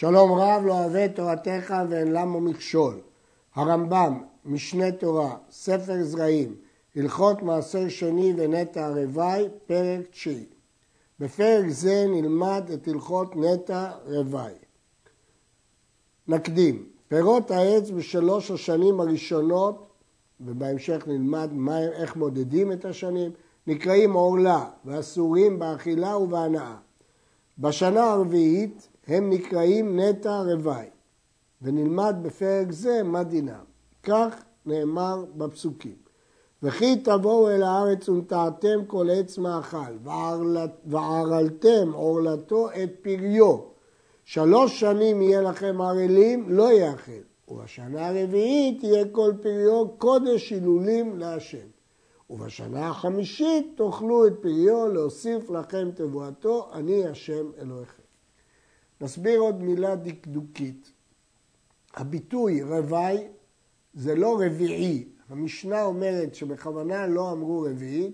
שלום רב לא אוהב תורתך ואין למה מכשול. הרמב"ם, משנה תורה, ספר זרעים, הלכות מעשר שני ונטע הרוואי, פרק תשיעי. בפרק זה נלמד את הלכות נטע רוואי. נקדים, פירות העץ בשלוש השנים הראשונות, ובהמשך נלמד מה, איך מודדים את השנים, נקראים עורלה ואסורים באכילה ובהנאה. בשנה הרביעית הם נקראים נטע רוואי, ונלמד בפרק זה מה דינם. כך נאמר בפסוקים. וכי תבואו אל הארץ ונטעתם כל עץ מאכל, וערלתם עורלתו את פריו. שלוש שנים יהיה לכם ערלים, לא יאכל. ובשנה הרביעית יהיה כל פריו קודש הילולים להשם. ובשנה החמישית תאכלו את פריו להוסיף לכם תבואתו, אני השם אלוהיכם. נסביר עוד מילה דקדוקית. הביטוי רווי זה לא רביעי. המשנה אומרת שבכוונה לא אמרו רביעי.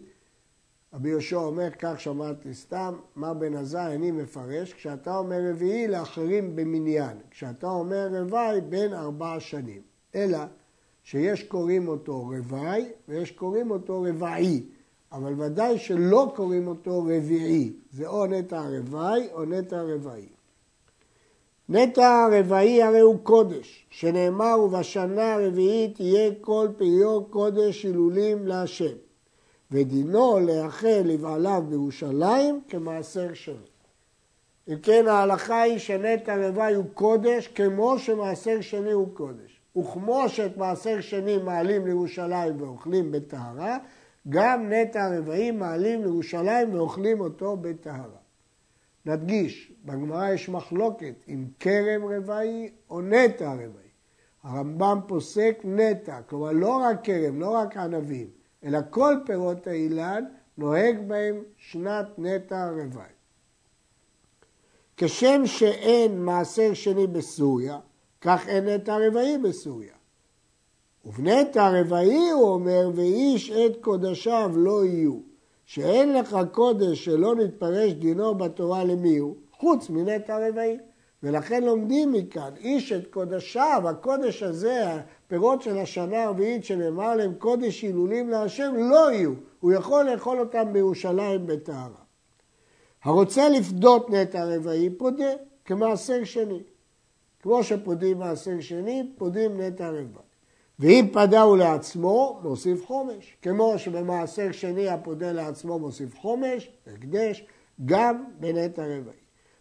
רבי יהושע אומר, כך שמעתי סתם, מר בן עזאי, אני מפרש, כשאתה אומר רביעי לאחרים במניין, כשאתה אומר רווי בין ארבע שנים. אלא שיש קוראים אותו רווי ויש קוראים אותו רבעי, אבל ודאי שלא קוראים אותו רביעי, זה או נטע הרווי או נטע הרבעי. נטע הרבעי הרי הוא קודש, שנאמר ובשנה הרביעית יהיה כל פריו קודש הילולים להשם, ודינו לאחל לבעליו בירושלים כמעשר שני. אם כן ההלכה היא שנטע הרבעי הוא קודש כמו שמעשר שני הוא קודש. וכמו שאת מעשר שני מעלים לירושלים ואוכלים בטהרה, גם נטע הרבעי מעלים לירושלים ואוכלים אותו בטהרה. נדגיש, בגמרא יש מחלוקת אם כרם רבעי או נטע רבעי. הרמב"ם פוסק נטע, כלומר לא רק כרם, לא רק ענבים, אלא כל פירות האילן נוהג בהם שנת נטע רבעי. כשם שאין מעשר שני בסוריה, כך אין נטע רבעי בסוריה. ובנטע רבעי הוא אומר, ואיש את קודשיו לא יהיו. שאין לך קודש שלא נתפרש דינו בתורה למי הוא? חוץ מנטע רבעי. ולכן לומדים מכאן, איש את קודשיו, הקודש הזה, הפירות של השנה הרביעית שנאמר להם קודש הילולים להשם, לא יהיו. הוא יכול לאכול אותם בירושלים בטהרה. הרוצה לפדות נטע רבעי, פודה כמעשר שני. כמו שפודים מעשר שני, פודים נטע רבעי. ואם פדהו לעצמו, מוסיף חומש. כמו שבמעשר שני הפודה לעצמו מוסיף חומש, הקדש, גם בנטע רבעי.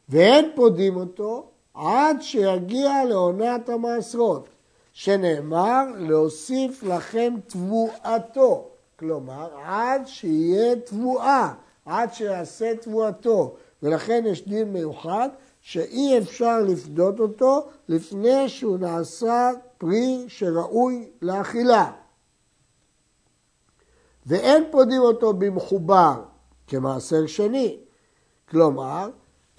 ואין פודים אותו עד שיגיע לעונת המעשרות, שנאמר להוסיף לכם תבואתו. כלומר, עד שיהיה תבואה, עד שיעשה תבואתו. ולכן יש דין מיוחד שאי אפשר לפדות אותו לפני שהוא נעשה פרי שראוי לאכילה. ואין פודים אותו במחובר כמעשר שני. כלומר,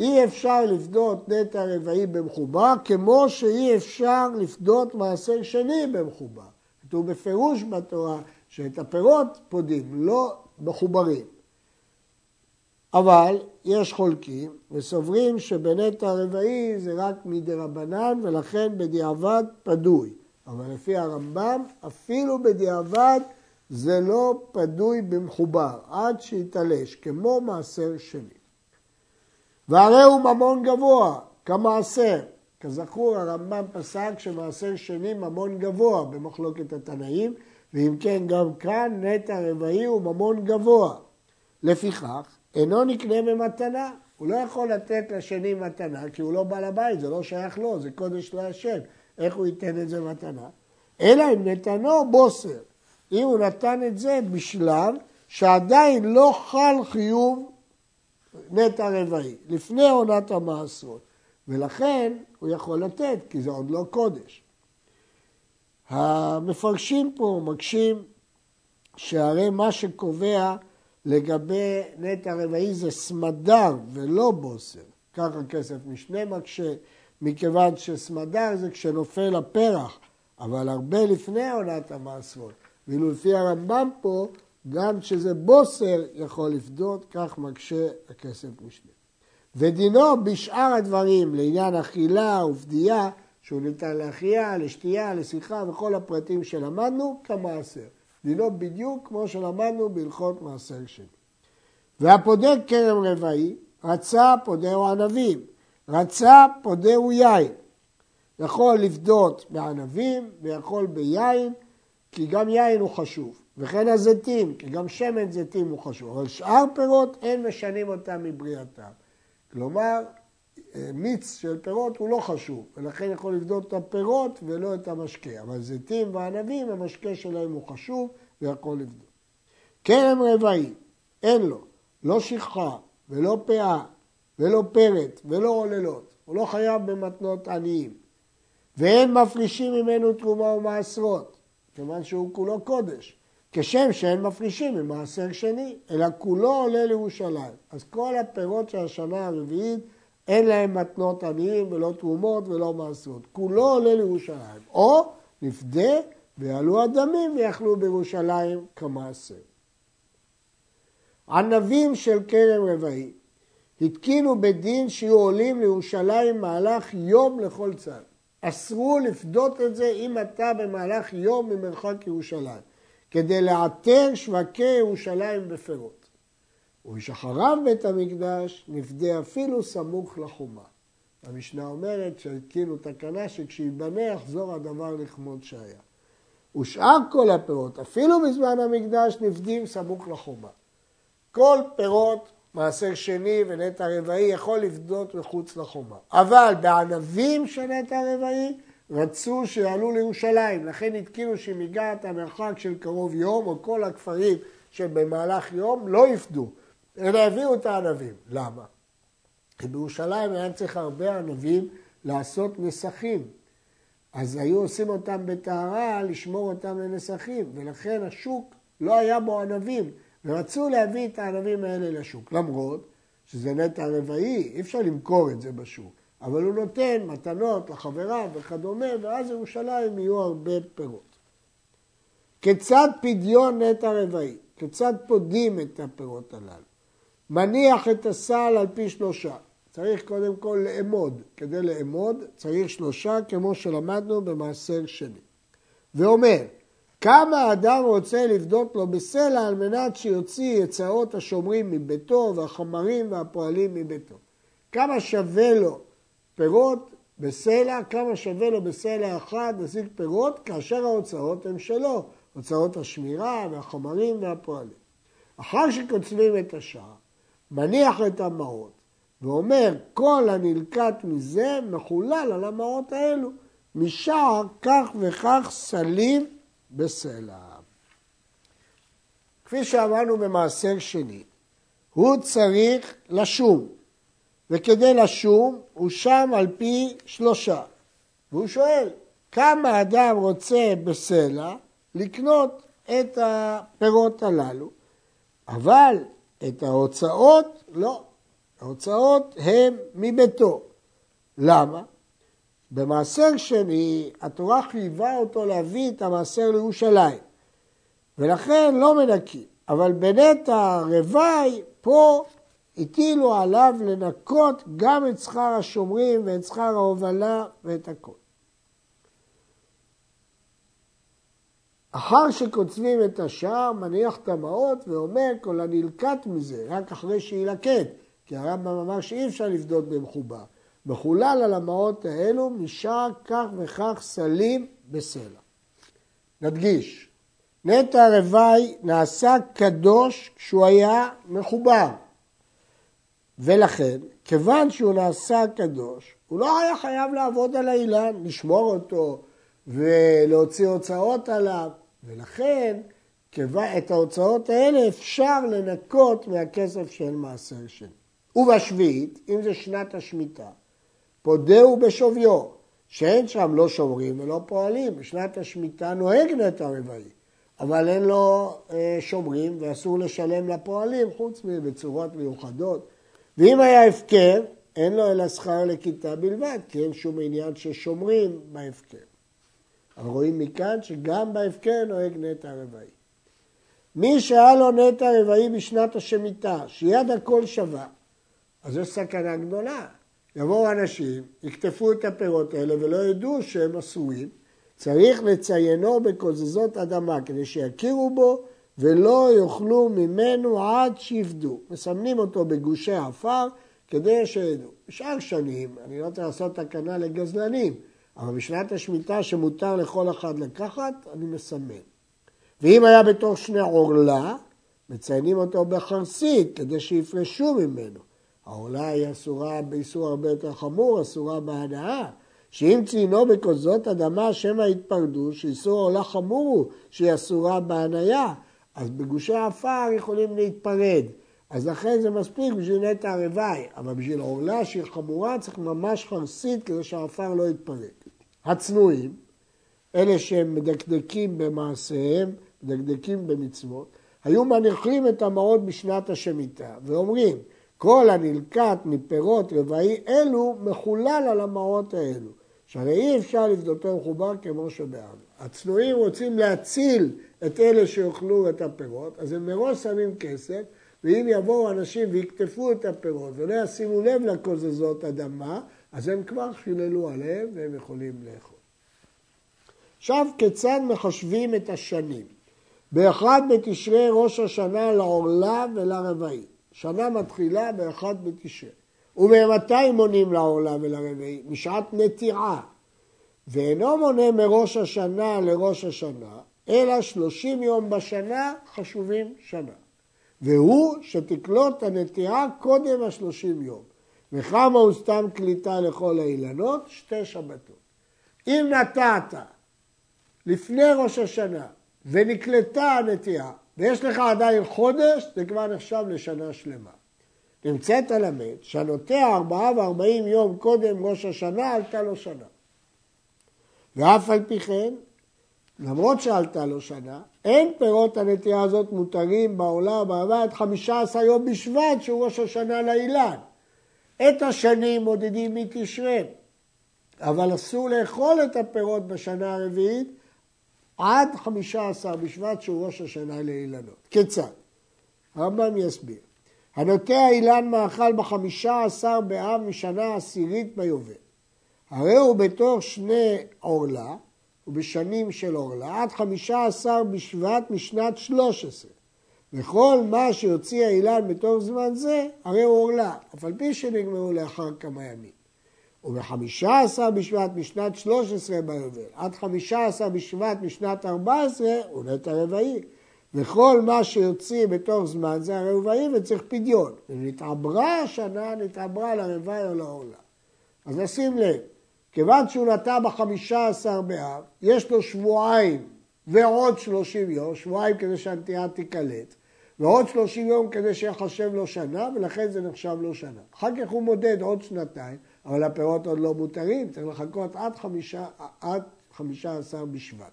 אי אפשר לפדות נטע רבעי במחובר כמו שאי אפשר לפדות מעשר שני במחובר. כתוב בפירוש בתורה שאת הפירות פודים, לא מחוברים. אבל יש חולקים וסוברים שבנטע הרבעי זה רק מדרבנן ולכן בדיעבד פדוי. אבל לפי הרמב"ם אפילו בדיעבד זה לא פדוי במחובר עד שיתלש כמו מעשר שני. והרי הוא ממון גבוה כמעשר. כזכור הרמב"ם פסק שמעשר שני ממון גבוה במחלוקת התנאים ואם כן גם כאן נטע רבעי הוא ממון גבוה. לפיכך אינו נקנה במתנה. הוא לא יכול לתת לשני מתנה, כי הוא לא בעל הבית, זה לא שייך לו, זה קודש להשם. איך הוא ייתן את זה מתנה? אלא אם נתנו בוסר. אם הוא נתן את זה בשלב שעדיין לא חל חיוב נטע רבעי, לפני עונת המעשרות. ולכן הוא יכול לתת, כי זה עוד לא קודש. המפרשים פה מקשים שהרי מה שקובע לגבי נטע רבעי זה סמדר ולא בוסר. ככה כסף משנה מקשה, מכיוון שסמדר זה כשנופל הפרח, אבל הרבה לפני עונת המעשרות. ואילו לפי הרמב"ם פה, גם כשזה בוסר יכול לפדות, כך מקשה הכסף משנה. ודינו בשאר הדברים, לעניין אכילה ופדייה, שהוא ניתן לאכייה, לשתייה, לשיחה וכל הפרטים שלמדנו, כמעשר. דינו בדיוק כמו שלמדנו בהלכות מעשר שני. והפודה כרם רבעי, רצה פודהו ענבים, רצה פודהו יין. יכול לפדות בענבים ויכול ביין, כי גם יין הוא חשוב. וכן הזיתים, כי גם שמן זיתים הוא חשוב. אבל שאר פירות אין משנים אותם מבריאתם. כלומר, מיץ של פירות הוא לא חשוב, ולכן יכול לבדוק את הפירות ולא את המשקה. אבל זיתים וענבים, המשקה שלהם הוא חשוב ויכול לבדוק. כרם רבעי, אין לו, לא שכחה ולא פאה ולא פרט ולא עוללות. הוא לא חייב במתנות עניים. ואין מפרישים ממנו תרומה ומעשרות, כיוון שהוא כולו קודש. כשם שאין מפרישים ממעשר שני, אלא כולו עולה לירושלים. אז כל הפירות של השנה הרביעית אין להם מתנות עניים ולא תרומות ולא מעשרות. כולו עולה לירושלים. או נפדה ויעלו הדמים ויאכלו בירושלים כמעשר. ענבים של כרם רבעי התקינו בדין שיהיו עולים לירושלים מהלך יום לכל צד. אסרו לפדות את זה אם אתה במהלך יום ממרחק ירושלים, כדי לאתר שווקי ירושלים בפירות. ובשחריו בית המקדש נפדה אפילו סמוך לחומה. המשנה אומרת שהתקינו תקנה שכשייבנה יחזור הדבר לכמות שהיה. ושאר כל הפירות, אפילו בזמן המקדש, נפדים סמוך לחומה. כל פירות מעשר שני ונטע רבעי יכול לפדות מחוץ לחומה. אבל בענבים של נטע רבעי רצו שיעלו לירושלים, לכן התקינו שאם הגעת המרחק של קרוב יום, או כל הכפרים שבמהלך יום, לא יפדו, אלא הביאו את הענבים. למה? כי בירושלים היה צריך הרבה ענבים לעשות נסכים. אז היו עושים אותם בטהרה לשמור אותם לנסכים, ולכן השוק לא היה בו ענבים. ורצו להביא את הענבים האלה לשוק, למרות שזה נטע רבעי, אי אפשר למכור את זה בשוק, אבל הוא נותן מתנות לחבריו וכדומה, ואז ירושלים יהיו הרבה פירות. כיצד פדיון נטע רבעי? כיצד פודים את הפירות הללו? מניח את הסל על פי שלושה. צריך קודם כל לאמוד. כדי לאמוד צריך שלושה, כמו שלמדנו במעשר שני. ואומר, כמה אדם רוצה לבדוק לו בסלע על מנת שיוציא יצאות השומרים מביתו והחמרים והפועלים מביתו. כמה שווה לו פירות בסלע, כמה שווה לו בסלע אחד להשיג פירות, כאשר ההוצאות הן שלו, הוצאות השמירה והחומרים והפועלים. אחר שקוצבים את השער, מניח את המעות ואומר, כל הנלקט מזה מחולל על המעות האלו. משער כך וכך סלים בסלע. כפי שאמרנו במעשר שני, הוא צריך לשום, וכדי לשום הוא שם על פי שלושה. והוא שואל, כמה אדם רוצה בסלע לקנות את הפירות הללו, אבל את ההוצאות לא. ההוצאות הן מביתו. למה? במעשר שני, התורה חייבה אותו להביא את המעשר לירושלים, ולכן לא מנקים. אבל בנטע רוואי, פה הטילו עליו לנקות גם את שכר השומרים ואת שכר ההובלה ואת הכל. אחר שקוצבים את השער, מניח המעות ואומר כל הנלקט מזה, רק אחרי שיילקט, כי הרמב"ם אמר שאי אפשר לפדות במחובר. מחולל על המעות האלו משאר כך וכך סלים בסלע. נדגיש, נטע רוואי נעשה קדוש כשהוא היה מחובר. ולכן, כיוון שהוא נעשה קדוש, הוא לא היה חייב לעבוד על האילן, לשמור אותו ולהוציא הוצאות עליו, ולכן את ההוצאות האלה אפשר לנקות מהכסף של מעשר שני. ובשביעית, אם זה שנת השמיטה, פודהו בשוויו, שאין שם לא שומרים ולא פועלים. בשנת השמיטה נוהג נטע רבעי, אבל אין לו אה, שומרים ואסור לשלם לפועלים חוץ מבצורות מיוחדות. ואם היה הפקר, אין לו אלא שכר לכיתה בלבד, כי אין שום עניין ששומרים בהפקר. אבל רואים מכאן שגם בהפקר נוהג נטע רבעי. מי שהיה לו נטע רבעי בשנת השמיטה, שיד הכל שווה, אז יש סכנה גדולה. יבואו אנשים, יקטפו את הפירות האלה ולא ידעו שהם אסורים. צריך לציינו בקוזזות אדמה כדי שיכירו בו ולא יאכלו ממנו עד שיפדו. מסמנים אותו בגושי עפר כדי שידעו. בשאר שנים, אני לא צריך לעשות תקנה לגזלנים, אבל בשנת השמיטה שמותר לכל אחד לקחת, אני מסמן. ואם היה בתוך שני עורלה, מציינים אותו בחרסית כדי שיפרשו ממנו. העורלה היא אסורה באיסור הרבה יותר חמור, אסורה בהנאה. שאם ציינו בכוזות אדמה שמא יתפרדו, שאיסור העולה חמור הוא שהיא אסורה בהניה, אז בגושי עפר יכולים להתפרד. אז לכן זה מספיק בשביל נטע הרוואי, אבל בשביל עורלה שהיא חמורה צריך ממש חרסית כדי שהעפר לא יתפרק. הצנועים, אלה שהם מדקדקים במעשיהם, מדקדקים במצוות, היו מניחים את המעות בשנת השמיטה ואומרים, כל הנלקט מפירות רבעי אלו מחולל על המעות האלו, שהרי אי אפשר לבדותו מחובר כמו שבעם. הצנועים רוצים להציל את אלה שיאכלו את הפירות, אז הם מראש שמים כסף, ואם יבואו אנשים ויקטפו את הפירות ולא ישימו לב לקוזזות אדמה, אז הם כבר חיללו עליהם והם יכולים לאכול. עכשיו, כיצד מחשבים את השנים? באחד בתשרי ראש השנה לעורלה ולרבעי. שנה מתחילה באחד בתשרי. וממתי מונים לעורלה ולרבעי? משעת נטיעה. ואינו מונה מראש השנה לראש השנה, אלא שלושים יום בשנה חשובים שנה. והוא שתקלוט הנטיעה קודם השלושים יום. וכמה הוא סתם קליטה לכל האילנות? שתי שבתות. אם נטעת לפני ראש השנה ונקלטה הנטיעה ויש לך עדיין חודש, זה כבר נחשב לשנה שלמה. נמצאת למד שהנוטע ארבעה וארבעים יום קודם ראש השנה עלתה לו שנה. ואף על פי כן, למרות שעלתה לו שנה, אין פירות הנטייה הזאת מותרים בעולה ובעבר עד חמישה עשר יום בשבט שהוא ראש השנה לאילן. את השנים מודדים מתשרה, אבל אסור לאכול את הפירות בשנה הרביעית עד חמישה עשר בשבט שהוא ראש השנה לאילנות. כיצד? הרמב"ם יסביר. הנוטע אילן מאכל בחמישה עשר באב משנה עשירית ביובל. הרי הוא בתוך שני עורלה, ובשנים של עורלה, עד חמישה עשר בשבט משנת שלוש עשרה. וכל מה שיוציא האילן בתוך זמן זה, הרי הוא עורלה, אף על פי שנגמרו לאחר כמה ימים. ובחמישה עשר בשבט משנת שלוש עשרה ביובל, עד חמישה עשר בשבט משנת ארבע עשרה, הוא נטע רבעי. וכל מה שיוציא בתוך זמן זה הרי רבעי וצריך פדיון. אם נתעברה השנה, נתעברה לרבעי או לעורלה. אז נשים לב, כיוון שהוא נטע בחמישה עשר באב, יש לו שבועיים ועוד שלושים יום, שבועיים כדי שהנטיעה תיקלט, ועוד שלושים יום כדי שיחשב לו שנה, ולכן זה נחשב לו שנה. אחר כך הוא מודד עוד שנתיים, אבל הפירות עוד לא מותרים, צריך לחכות עד חמישה, עד חמישה עשר בשבט.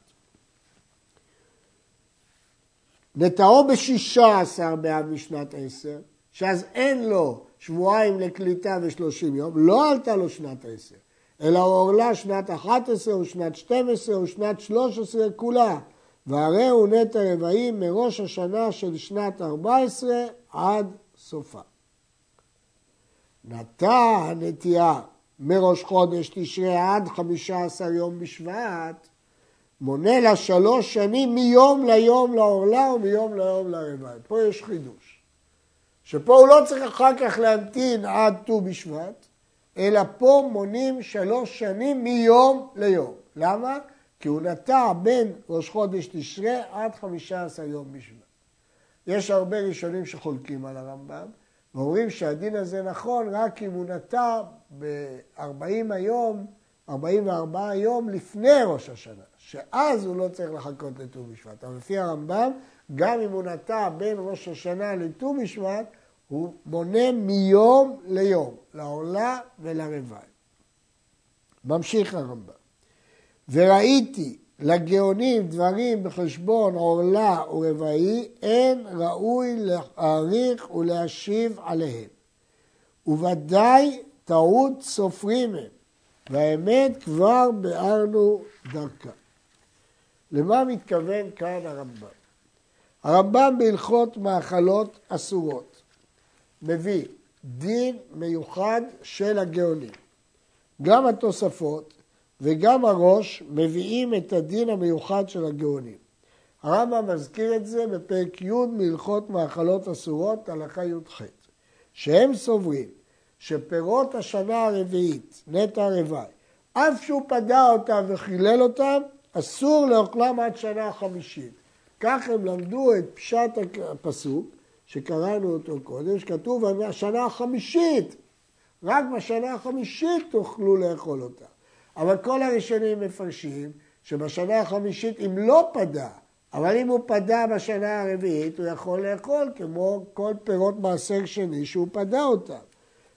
נטעו בשישה עשר באב משנת עשר, שאז אין לו שבועיים לקליטה ושלושים יום, לא עלתה לו שנת עשר. אלא הוא עורלה שנת 11 או שנת 12 או שנת 13 כולה, והרי הוא נטע רבעים מראש השנה של שנת 14 עד סופה. נטע הנטייה מראש חודש תשרי עד 15 יום בשבט, מונה לה שלוש שנים מיום ליום לעורלה ומיום ליום לרבעי. פה יש חידוש. שפה הוא לא צריך אחר כך להמתין עד ט"ו בשבט, אלא פה מונים שלוש שנים מיום ליום. למה? כי הוא נטע בין ראש חודש תשרה עד חמישה עשר יום בשבט. יש הרבה ראשונים שחולקים על הרמב"ם, ואומרים שהדין הזה נכון רק אם הוא נטע ב-40 היום, 44 יום לפני ראש השנה, שאז הוא לא צריך לחכות לט"ו בשבט. אבל לפי הרמב"ם, גם אם הוא נטע בין ראש השנה לט"ו בשבט, הוא מונה מיום ליום, לעולה ולרבעי. ממשיך הרמב"ם. וראיתי לגאונים דברים בחשבון עורלה ורבעי, אין ראוי להעריך ולהשיב עליהם. וודאי טעות סופרים הם, והאמת כבר ביארנו דרכה. למה מתכוון כאן הרמב"ם? הרמב"ם בהלכות מאכלות אסורות מביא דין מיוחד של הגאונים. גם התוספות וגם הראש מביאים את הדין המיוחד של הגאונים. הרמב"ם מזכיר את זה בפרק י' מהלכות מאכלות אסורות, הלכה י"ח, שהם סוברים שפירות השנה הרביעית, נטע הרוואי, אף שהוא פדה אותם וחילל אותם, אסור לאוכלם עד שנה החמישית. כך הם למדו את פשט הפסוק, שקראנו אותו קודם, שכתוב השנה החמישית, רק בשנה החמישית תוכלו לאכול אותה. אבל כל הראשונים מפרשים שבשנה החמישית אם לא פדה, אבל אם הוא פדה בשנה הרביעית הוא יכול לאכול כמו כל פירות מעשר שני שהוא פדה אותם.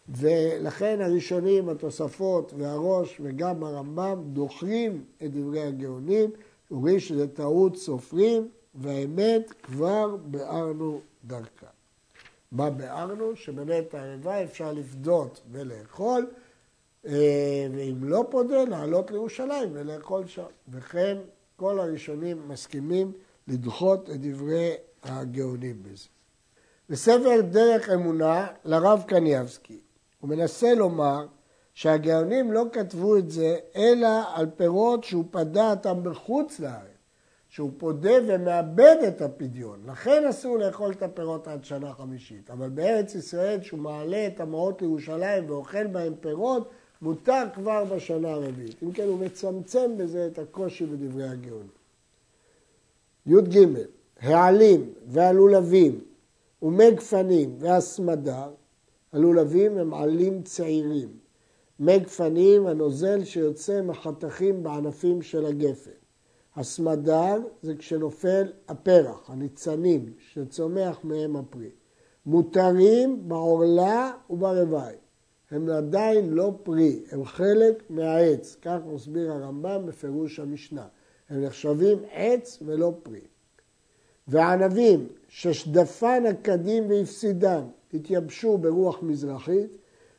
ולכן הראשונים, התוספות והראש וגם הרמב"ם דוחים את דברי הגאונים, אומרים שזה טעות סופרים והאמת כבר ביארנו דרכה. מה ביארנו? שבאמת הערבה אפשר לפדות ולאכול, ואם לא פודה, לעלות לירושלים ולאכול שם. וכן כל הראשונים מסכימים לדחות את דברי הגאונים בזה. בספר דרך אמונה לרב קניאבסקי, הוא מנסה לומר שהגאונים לא כתבו את זה אלא על פירות שהוא פדה אותם בחוץ לארץ. שהוא פודה ומאבד את הפדיון. לכן אסור לאכול את הפירות עד שנה חמישית. אבל בארץ ישראל, שהוא מעלה את המעות לירושלים ואוכל בהם פירות, מותר כבר בשנה הרביעית. אם כן, הוא מצמצם בזה את הקושי בדברי הגאון. י"ג, העלים והלולבים ומי גפנים והסמדר, הלולבים הם עלים צעירים. מי גפנים, הנוזל שיוצא מחתכים בענפים של הגפן. הסמדר זה כשנופל הפרח, הניצנים, שצומח מהם הפרי. מותרים בעורלה וברוואי. הם עדיין לא פרי, הם חלק מהעץ, כך מסביר הרמב"ם בפירוש המשנה. הם נחשבים עץ ולא פרי. וענבים ששדפן הקדים והפסידן התייבשו ברוח מזרחית,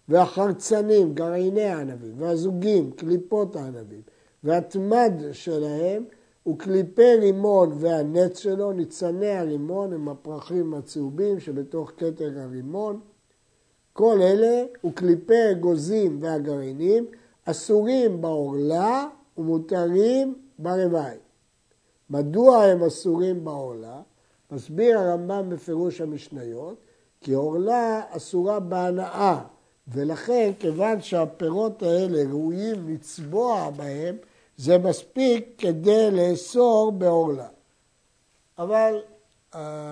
והחרצנים, גרעיני הענבים, והזוגים, קליפות הענבים, והתמד שלהם וקליפי רימון והנץ שלו, ניצני הרימון הם הפרחים הצהובים שבתוך כתר הרימון. כל אלה וקליפי אגוזים והגרעינים אסורים בעורלה ומותרים ברוואי. מדוע הם אסורים בעורלה? מסביר הרמב"ם בפירוש המשניות, כי עורלה אסורה בהנאה, ולכן כיוון שהפירות האלה ראויים לצבוע בהם, זה מספיק כדי לאסור בעורלה. אבל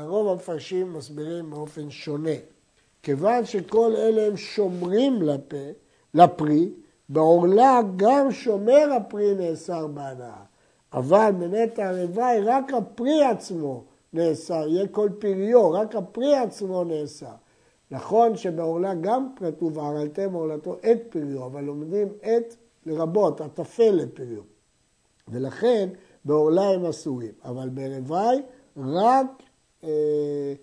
רוב המפרשים מסבירים באופן שונה. כיוון שכל אלה הם שומרים לפה, לפרי, בעורלה גם שומר הפרי נאסר בהנאה. אבל בנטע הרוואי רק הפרי עצמו נאסר, יהיה כל פריו, רק הפרי עצמו נאסר. נכון שבעורלה גם כתוב וערלתם עורלתו את פריו, אבל לומדים את לרבות, הטפל לפריו. ולכן בעורלה הם אסורים, אבל ברוואי רק אה,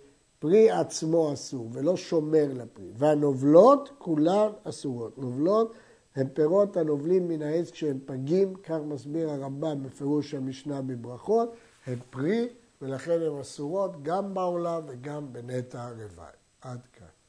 פרי עצמו אסור ולא שומר לפרי. והנובלות כולן אסורות. נובלות הן פירות הנובלים מן העץ כשהם פגים, כך מסביר הרמב"ם בפירוש המשנה בברכות, הן פרי ולכן הן אסורות גם בעולם וגם בנטע הרוואי. עד כאן.